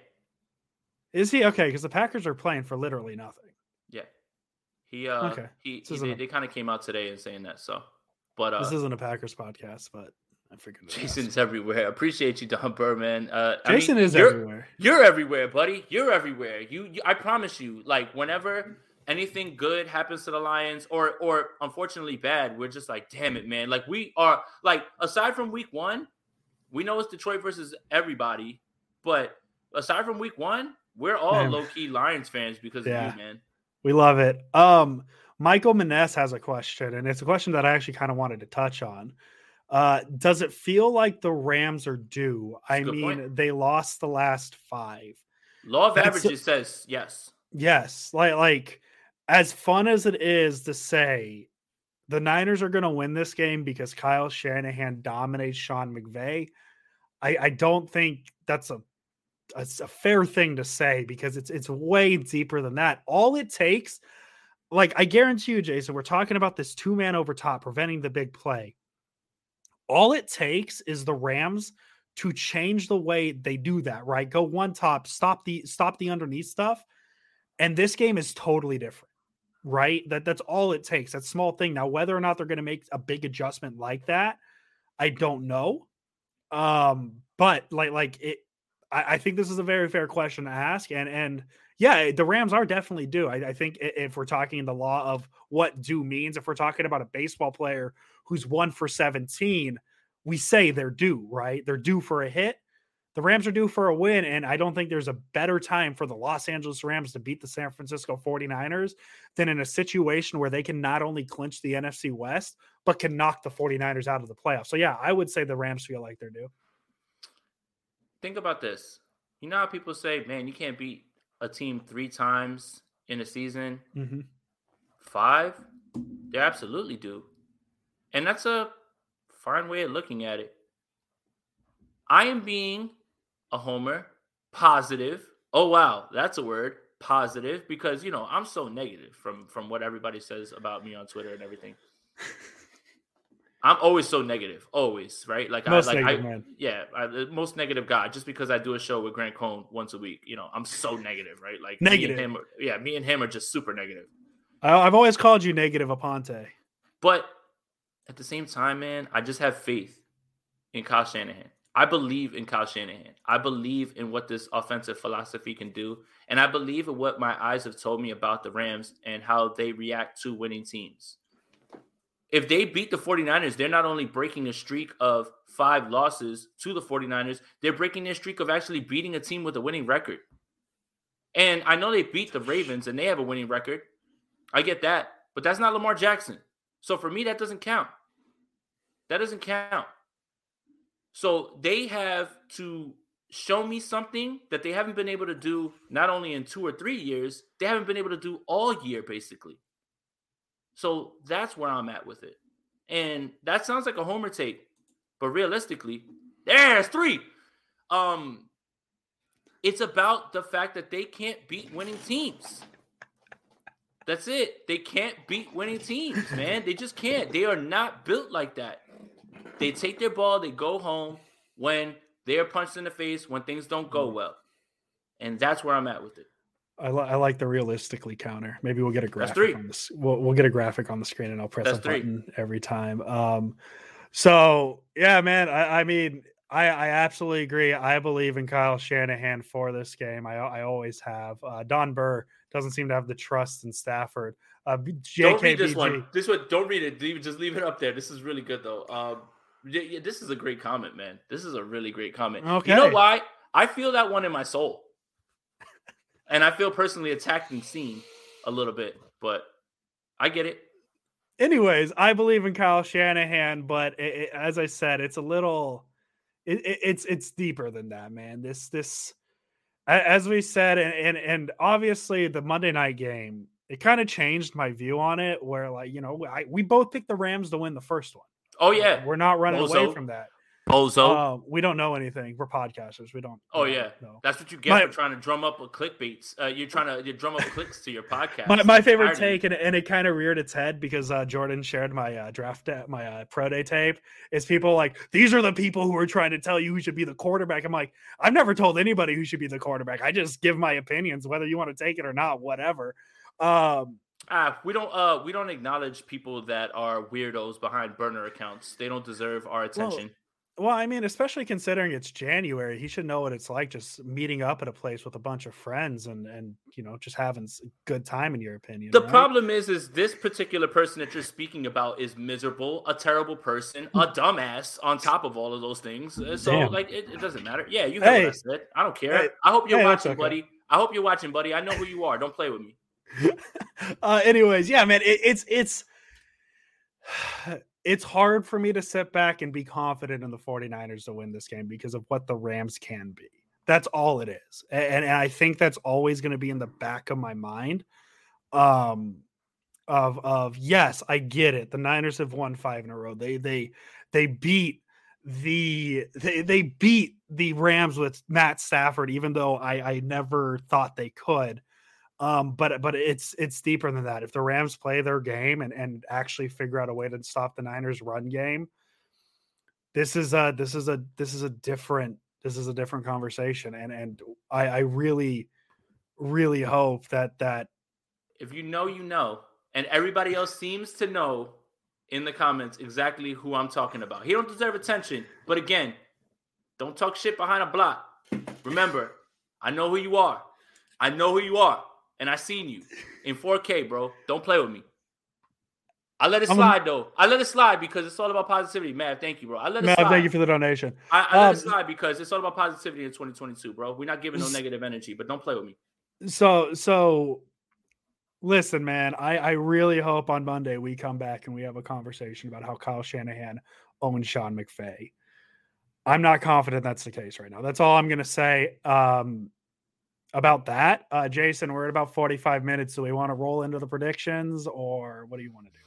Is he okay? Because the Packers are playing for literally nothing. yeah. He uh, Okay. he, he they, a- they kind of came out today and saying that. So, but uh, this isn't a Packers podcast, but I figured. it was. Jason's everywhere. Appreciate you, Don Burr, man. Uh, I Jason mean, is you're, everywhere. You're everywhere, buddy. You're everywhere. You, you, I promise you. Like whenever anything good happens to the Lions, or or unfortunately bad, we're just like, damn it, man. Like we are like aside from week one, we know it's Detroit versus everybody, but aside from week one, we're all low key Lions fans because Yeah. of you, man. We love it. Um, Michael Maness has a question, and it's a question that I actually kind of wanted to touch on. Uh, does it feel like the Rams are due? I That's a good mean, point. they lost the last five. Law of That's- averages says yes. Yes, like like as fun as it is to say the Niners are going to win this game because Kyle Shanahan dominates Sean McVay. I, I don't think that's a, a, a fair thing to say because it's it's way deeper than that. All it takes, like I guarantee you, Jason, we're talking about this two man over top preventing the big play. All it takes is the Rams to change the way they do that. Right, go one top, stop the stop the underneath stuff and this game is totally different right? That that's all it takes that small thing. Now whether or not they're going to make a big adjustment like that i don't know um but like like it I, I think this is a very fair question to ask and and yeah the rams are definitely due. I, I think if we're talking the law of what due means if we're talking about a baseball player who's one for 17 we say they're due right they're due for a hit the Rams are due for a win, and I don't think there's a better time for the Los Angeles Rams to beat the San Francisco 49ers than in a situation where they can not only clinch the NFC West, but can knock the 49ers out of the playoffs. So, yeah, I would say the Rams feel like they're due. Think about this. You know how people say, man, you can't beat a team three times in a season? Mm-hmm. Five? They absolutely do. And that's a fine way of looking at it. I am being a homer, positive. Oh wow, that's a word, positive, because you know I'm so negative from from what everybody says about me on Twitter and everything. I'm always so negative, always, right? Like Most I like negative I, man. yeah, I, the most negative guy. Just because I do a show with Grant Cohn once a week, you know, I'm so negative, right? Like me and Negative. him yeah, me and him are just super negative. I've always called you negative Aponte. But at the same time, man, I just have faith in Kyle Shanahan. I believe in Kyle Shanahan. I believe in what this offensive philosophy can do. And I believe in what my eyes have told me about the Rams and how they react to winning teams. If they beat the 49ers, they're not only breaking a streak of five losses to the 49ers, they're breaking their streak of actually beating a team with a winning record. And I know they beat the Ravens and they have a winning record. I get that. But that's not Lamar Jackson. So for me, that doesn't count. That doesn't count. So they have to show me something that they haven't been able to do not only in two or three years, they haven't been able to do all year, basically. So that's where I'm at with it. And that sounds like a homer take. But realistically, There's three. Um, it's about the fact that they can't beat winning teams. That's it. They can't beat winning teams, man. They just can't. They are not built like that. They take their ball, they go home when they're punched in the face, when things don't go Mm. well. And that's where I'm at with it. I, li- I like the realistically counter. Maybe we'll get a graphic on this. We'll, we'll get a graphic on the screen and I'll press That's a three. button every time. Um, so yeah, man. I, I mean, I, I absolutely agree. I believe in Kyle Shanahan for this game. I, I always have. Uh, Don Burr doesn't seem to have the trust in Stafford. Uh, Don't read this one. This one, don't read it. Leave, just leave it up there. This is really good though. Um, yeah, this is a great comment, man. This is a really great comment. You know why? I feel that one in my soul, and I feel personally attacked and seen a little bit, but I get it. anyways, I believe in Kyle Shanahan, but it, it- as I said, it's a little, it, it- it's it's deeper than that, man. This this, as we said, and and, and obviously the Monday night game, it kind of changed my view on it. Where like you know, I, we both picked the Rams to win the first one. Oh yeah, we're not running away from that. Bozo. Uh, we don't know anything. We're podcasters. We don't. oh yeah, know. that's what you get My- for trying to drum up a clickbaits. Uh, you're trying to you drum up clicks to your podcast. My, my favorite take, and, and it kind of reared its head because uh, Jordan shared my uh, draft, my uh, pro day tape. Is people like these are the people who are trying to tell you who should be the quarterback? I'm like, I've never told anybody who should be the quarterback. I just give my opinions, whether you want to take it or not, whatever. Um, Ah, we don't uh we don't acknowledge people that are weirdos behind burner accounts. They don't deserve our attention. Well, I mean, especially considering it's January, he should know what it's like just meeting up at a place with a bunch of friends and and you know just having s- good time. In your opinion, The right? problem is, is this particular person that you're speaking about is miserable, a terrible person, a dumbass. On top of all of those things, Uh, so Damn. like it, it doesn't matter. Yeah, you Hey. I said. I don't care. Hey. I hope you're Hey, watching, okay. buddy. I hope you're watching, buddy. I know who you are. Don't play with me. uh anyways yeah man it, it's it's it's hard for me to sit back and be confident in the 49ers to win this game because of what the rams can be. That's all it is and, and i think that's always going to be in the back of my mind um of of yes i get it the niners have won five in a row. They they they beat the they, they beat the rams with matt stafford even though i i never thought they could um, but but it's it's deeper than that. If the Rams play their game and and actually figure out a way to stop the Niners' run game, this is a this is a this is a different this is a different conversation. And and I I really really hope that that If you know, you know, and everybody else seems to know in the comments exactly who I'm talking about. He don't deserve attention, but again, don't talk shit behind a block. Remember, I know who you are. I know who you are, and I seen you in 4K, bro. Don't play with me. I let it a- slide though. I let it slide because it's all about positivity. Matt, thank you, bro. I let it Matt, slide. thank you for the donation. I, I let Um, it slide because it's all about positivity in 2022, bro. We're not giving no negative energy, but don't play with me. So so listen, man, I I really hope on Monday we come back and we have a conversation about how Kyle Shanahan owns Sean McVay. I'm not confident that's the case right now. That's all I'm gonna say. Um about that. Uh Jason, we're at about 45 minutes. Do we want to roll into the predictions or what do you want to do?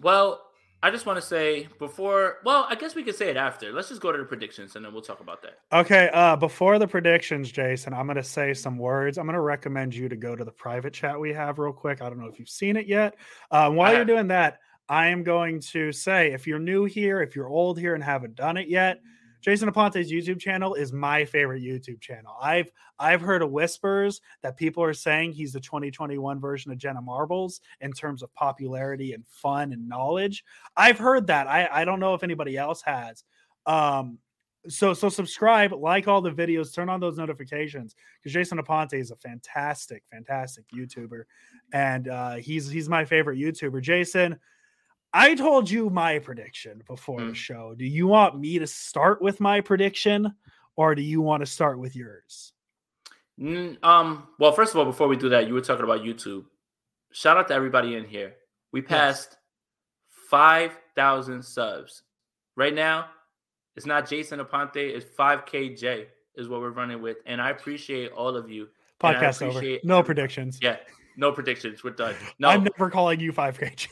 Well, I just want to say before. Well, I guess we could say it after. Let's just go to the predictions and then we'll talk about that. Okay, uh before the predictions, Jason, I'm gonna say some words. I'm gonna recommend you to go to the private chat we have real quick. I don't know if you've seen it yet. Um, while you're doing that, I am going to say if you're new here, if you're old here and haven't done it yet, Jason Aponte's YouTube channel is my favorite YouTube channel. I've I've heard of whispers that people are saying he's the 2021 version of Jenna Marbles in terms of popularity and fun and knowledge. I've heard that. I, I don't know if anybody else has. Um, so so subscribe, like all the videos, turn on those notifications because Jason Aponte is a fantastic, fantastic YouTuber, and uh, he's he's my favorite YouTuber. Jason, I told you my prediction before the Mm. show. Do you want me to start with my prediction, or do you want to start with yours? Mm, um. Well, first of all, before we do that, you were talking about YouTube. Shout out to everybody in here. We passed five thousand subs. Right now, it's not Jason Aponte. It's five KJ is what we're running with, and I appreciate all of you. Podcast over. No predictions. Yeah, no predictions. We're done. No, I'm never calling you 5K.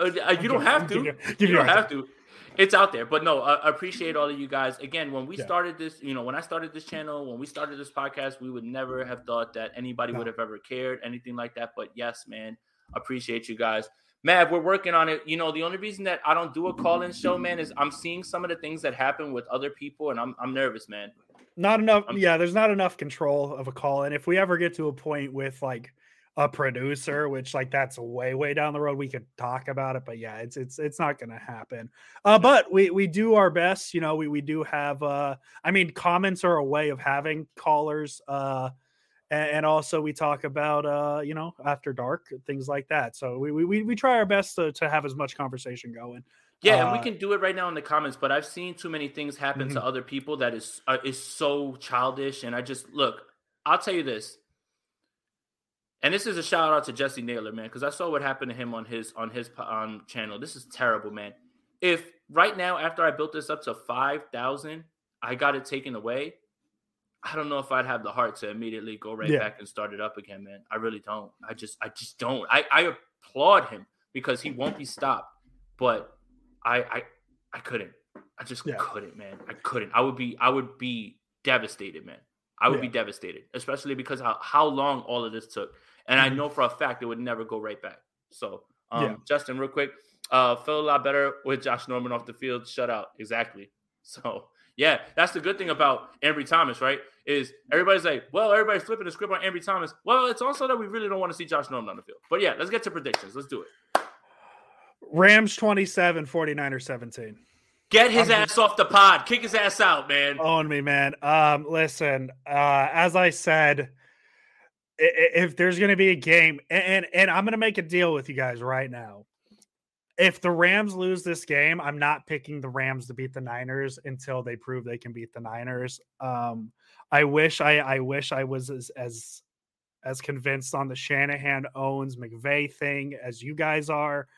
Uh, uh, you don't have to. You your- give your don't have to. it's out there. But no, I appreciate all of you guys. Again, when we Yeah. started this, you know, when I started this channel, when we started this podcast, we would never have thought that anybody No. would have ever cared, anything like that. But yes, man, appreciate you guys. Mav, we're working on it. You know, the only reason that I don't do a call-in show, man, is I'm seeing some of the things that happen with other people, and I'm I'm nervous, man. Not enough. I'm- yeah, there's not enough control of a call. And if we ever get to a point with like a producer, which like that's way way down the road, we could talk about it. But yeah, it's it's it's not going to happen. Uh, but we we do our best. You know, we we do have. uh I mean, comments are a way of having callers. Uh, and, and also we talk about uh you know after dark things like that. So we we we, we try our best to to have as much conversation going. Yeah, and we Uh, can do it right now in the comments, but I've seen too many things happen to Mhm. other people that is uh, is so childish, and I just look. I'll tell you this, and this is a shout out to Jesse Naylor, man, because I saw what happened to him on his on his on channel. This is terrible, man. If right now after I built this up to five thousand, I got it taken away. I don't know if I'd have the heart to immediately go right Yeah. back and start it up again, man. I really don't. I just I just don't. I I applaud him because he won't be stopped, but I I I couldn't. I just Yeah. couldn't, man. I couldn't. I would be I would be devastated, man. I would be devastated, especially because how, how long all of this took. And I Mhm. know for a fact it would never go right back. So, um, Yeah. Justin, real quick, uh, feel a lot better with Josh Norman off the field. Shut out. Exactly. So, yeah, that's the good thing about Ambry Thomas, right? Is everybody's like, well, everybody's flipping the script on Ambry Thomas. Well, it's also that we really don't want to see Josh Norman on the field. But yeah, let's get to predictions. Let's do it. Rams 27, 49ers 17. Get his I'm ass off the pod. Kick his ass out, man. Own me, man. Um, listen, uh, as I said, if there's going to be a game, and and I'm going to make a deal with you guys right now. If the Rams lose this game, I'm not picking the Rams to beat the Niners until they prove they can beat the Niners. Um, I wish I I wish I was as as as convinced on the Shanahan owns McVay thing as you guys are.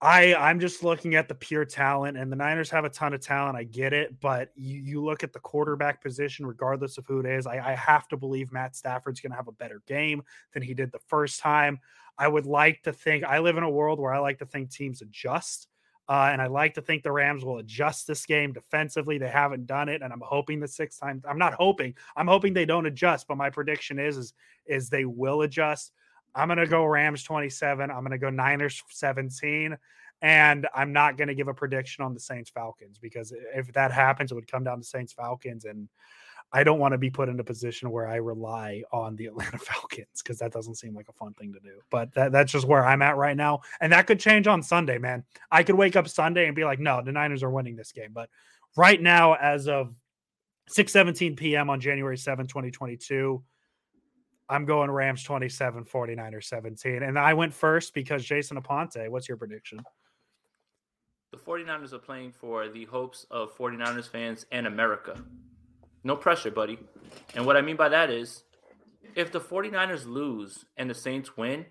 I I'm just looking at the pure talent, and the Niners have a ton of talent. I get it, but you, you look at the quarterback position, regardless of who it is. I, I have to believe Matt Stafford's going to have a better game than he did the first time. I would like to think I live in a world where I like to think teams adjust, uh, and I like to think the Rams will adjust this game defensively. They haven't done it, and I'm hoping the sixth time. I'm not hoping. I'm hoping they don't adjust, but my prediction is is is they will adjust. I'm going to go Rams 27. I'm going to go Niners 17. And I'm not going to give a prediction on the Saints Falcons because if that happens, it would come down to Saints Falcons. And I don't want to be put in a position where I rely on the Atlanta Falcons because that doesn't seem like a fun thing to do. But that, that's just where I'm at right now. And that could change on Sunday, man. I could wake up Sunday and be like, no, the Niners are winning this game. But right now, as of 6 17 p.m. on January 7, 2022, I'm going Rams 27, 49ers 17. And I went first because Jason Aponte, what's your prediction? The 49ers are playing for the hopes of 49ers fans and America. No pressure, buddy. And what I mean by that is if the 49ers lose and the Saints win,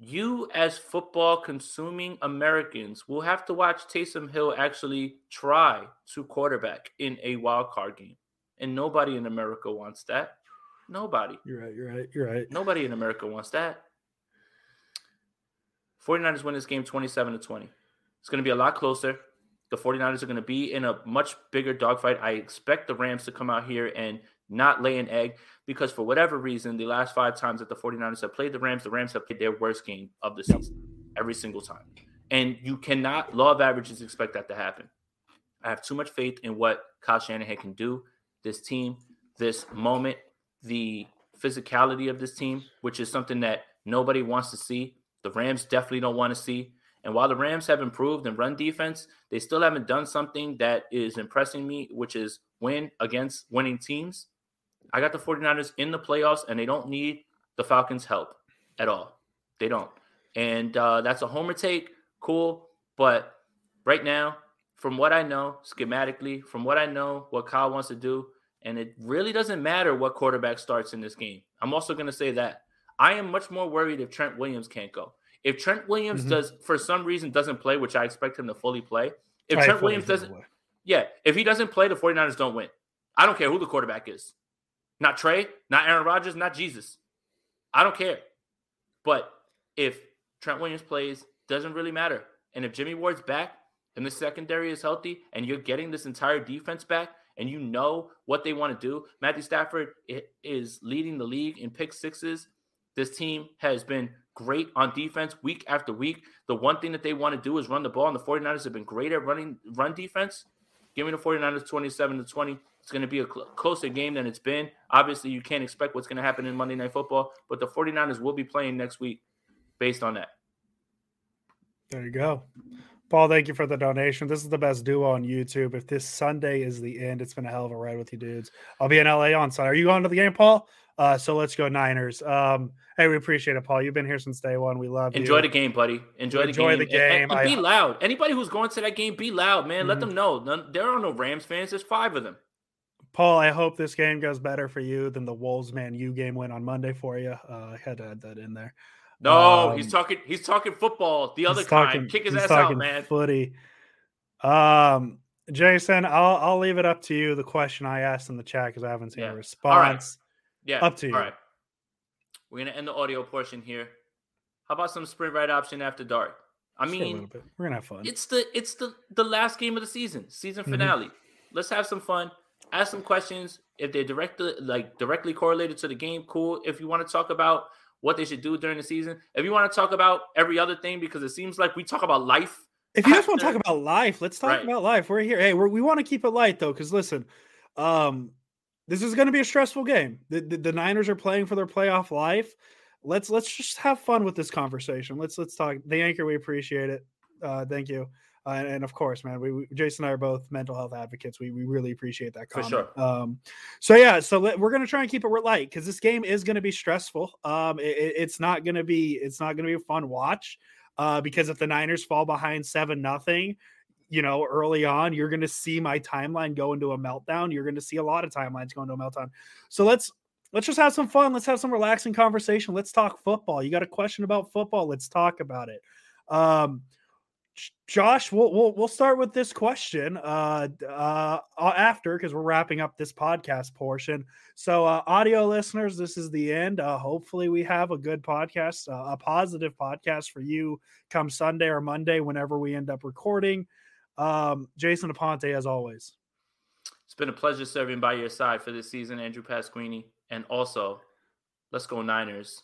you as football consuming Americans will have to watch Taysom Hill actually try to quarterback in a wild card game. And nobody in America wants that. Nobody. You're right. You're right. You're right. Nobody in America wants that. 49ers win this game 27 to 20. It's going to be a lot closer. The 49ers are going to be in a much bigger dogfight. I expect the Rams to come out here and not lay an egg because, for whatever reason, the last five times that the 49ers have played the Rams, the Rams have played their worst game of the season every single time. And you cannot, law of averages, expect that to happen. I have too much faith in what Kyle Shanahan can do, this team, this moment, the physicality of this team, which is something that nobody wants to see. The Rams definitely don't want to see. And while the Rams have improved in run defense, they still haven't done something that is impressing me, which is win against winning teams. I got the 49ers in the playoffs, and they don't need the Falcons' help at all. They don't. And uh, that's a homer take. Cool. But right now, from what I know, schematically, from what I know, what Kyle wants to do, and it really doesn't matter what quarterback starts in this game. I'm also going to say that I am much more worried if Trent Williams can't go. If Trent Williams Mhm. does, for some reason, doesn't play, which I expect him to fully play. If I Trent Williams doesn't, yeah, if he doesn't play, the 49ers don't win. I don't care who the quarterback is. Not Trey, not Aaron Rodgers, not Jesus. I don't care. But if Trent Williams plays, doesn't really matter. And if Jimmy Ward's back and the secondary is healthy and you're getting this entire defense back and you know what they want to do, Matthew Stafford is leading the league in pick sixes. This team has been great on defense week after week. The one thing that they want to do is run the ball, and the 49ers have been great at running run defense. Give me the 49ers 27 to 20. It's going to be a cl- closer game than it's been. Obviously, you can't expect what's going to happen in Monday Night Football, but the 49ers will be playing next week based on that. There you go. Paul, thank you for the donation. This is the best duo on YouTube. If this Sunday is the end, it's been a hell of a ride with you dudes. I'll be in LA on Sunday. Are you going to the game, Paul? Uh, so let's go Niners. Um, hey, we appreciate it, Paul. You've been here since day one. We love Enjoy you. Enjoy the game, buddy. Enjoy, Enjoy the the game. game. And, and be I- loud. Anybody who's going to that game, be loud, man. Let Mhm. them know. There are no Rams fans. There's five of them. Paul, I hope this game goes better for you than the Wolves Man U game went on Monday for you. Uh, I had to add that in there. No, he's Um, talking. He's talking football. The other He's kind. talking- Kick his he's ass out, man. Footy. Um, Jason, I'll I'll leave it up to you. The question I asked in the chat because I haven't seen Yeah. a All right. response. Yeah. Up to you. All right. We're gonna end the audio portion here. How about some sprint right option after dark? I Just mean, we're gonna have fun. it's the it's the the last game of the season, season Mhm. finale. Let's have some fun. Ask some questions. If they're directly like directly correlated to the game, cool. If you want to talk about what they should do during the season, if you want to talk about every other thing, because it seems like we talk about life. If you just want to talk about life, let's talk Right. about life. We're here. Hey, we're, we want to keep it light though, because listen, um, this is going to be a stressful game. The, the the Niners are playing for their playoff life. Let's let's just have fun with this conversation. Let's let's talk. The anchor, we appreciate it. Uh, thank you. Uh, and, of course, man, we, we Jason and I are both mental health advocates. We we really appreciate that For comment. sure. Um, so yeah, so let, we're gonna try and keep it light because this game is gonna be stressful. Um, it- it- it's not gonna be it's not gonna be a fun watch. Uh, because if the Niners fall behind seven nothing, you know, early on, you're gonna see my timeline go into a meltdown. You're gonna see a lot of timelines go into a meltdown. So let's let's just have some fun. Let's have some relaxing conversation. Let's talk football. You got a question about football? Let's talk about it. Um, Josh, we'll, we'll we'll start with this question uh, uh, after because we're wrapping up this podcast portion. So, uh, audio listeners, this is the end. Uh, hopefully, we have a good podcast, uh, a positive podcast for you come Sunday or Monday, whenever we end up recording. Um, Jason Aponte, as always. It's been a pleasure serving by your side for this season, Andrew Pasquini. And also, let's go Niners.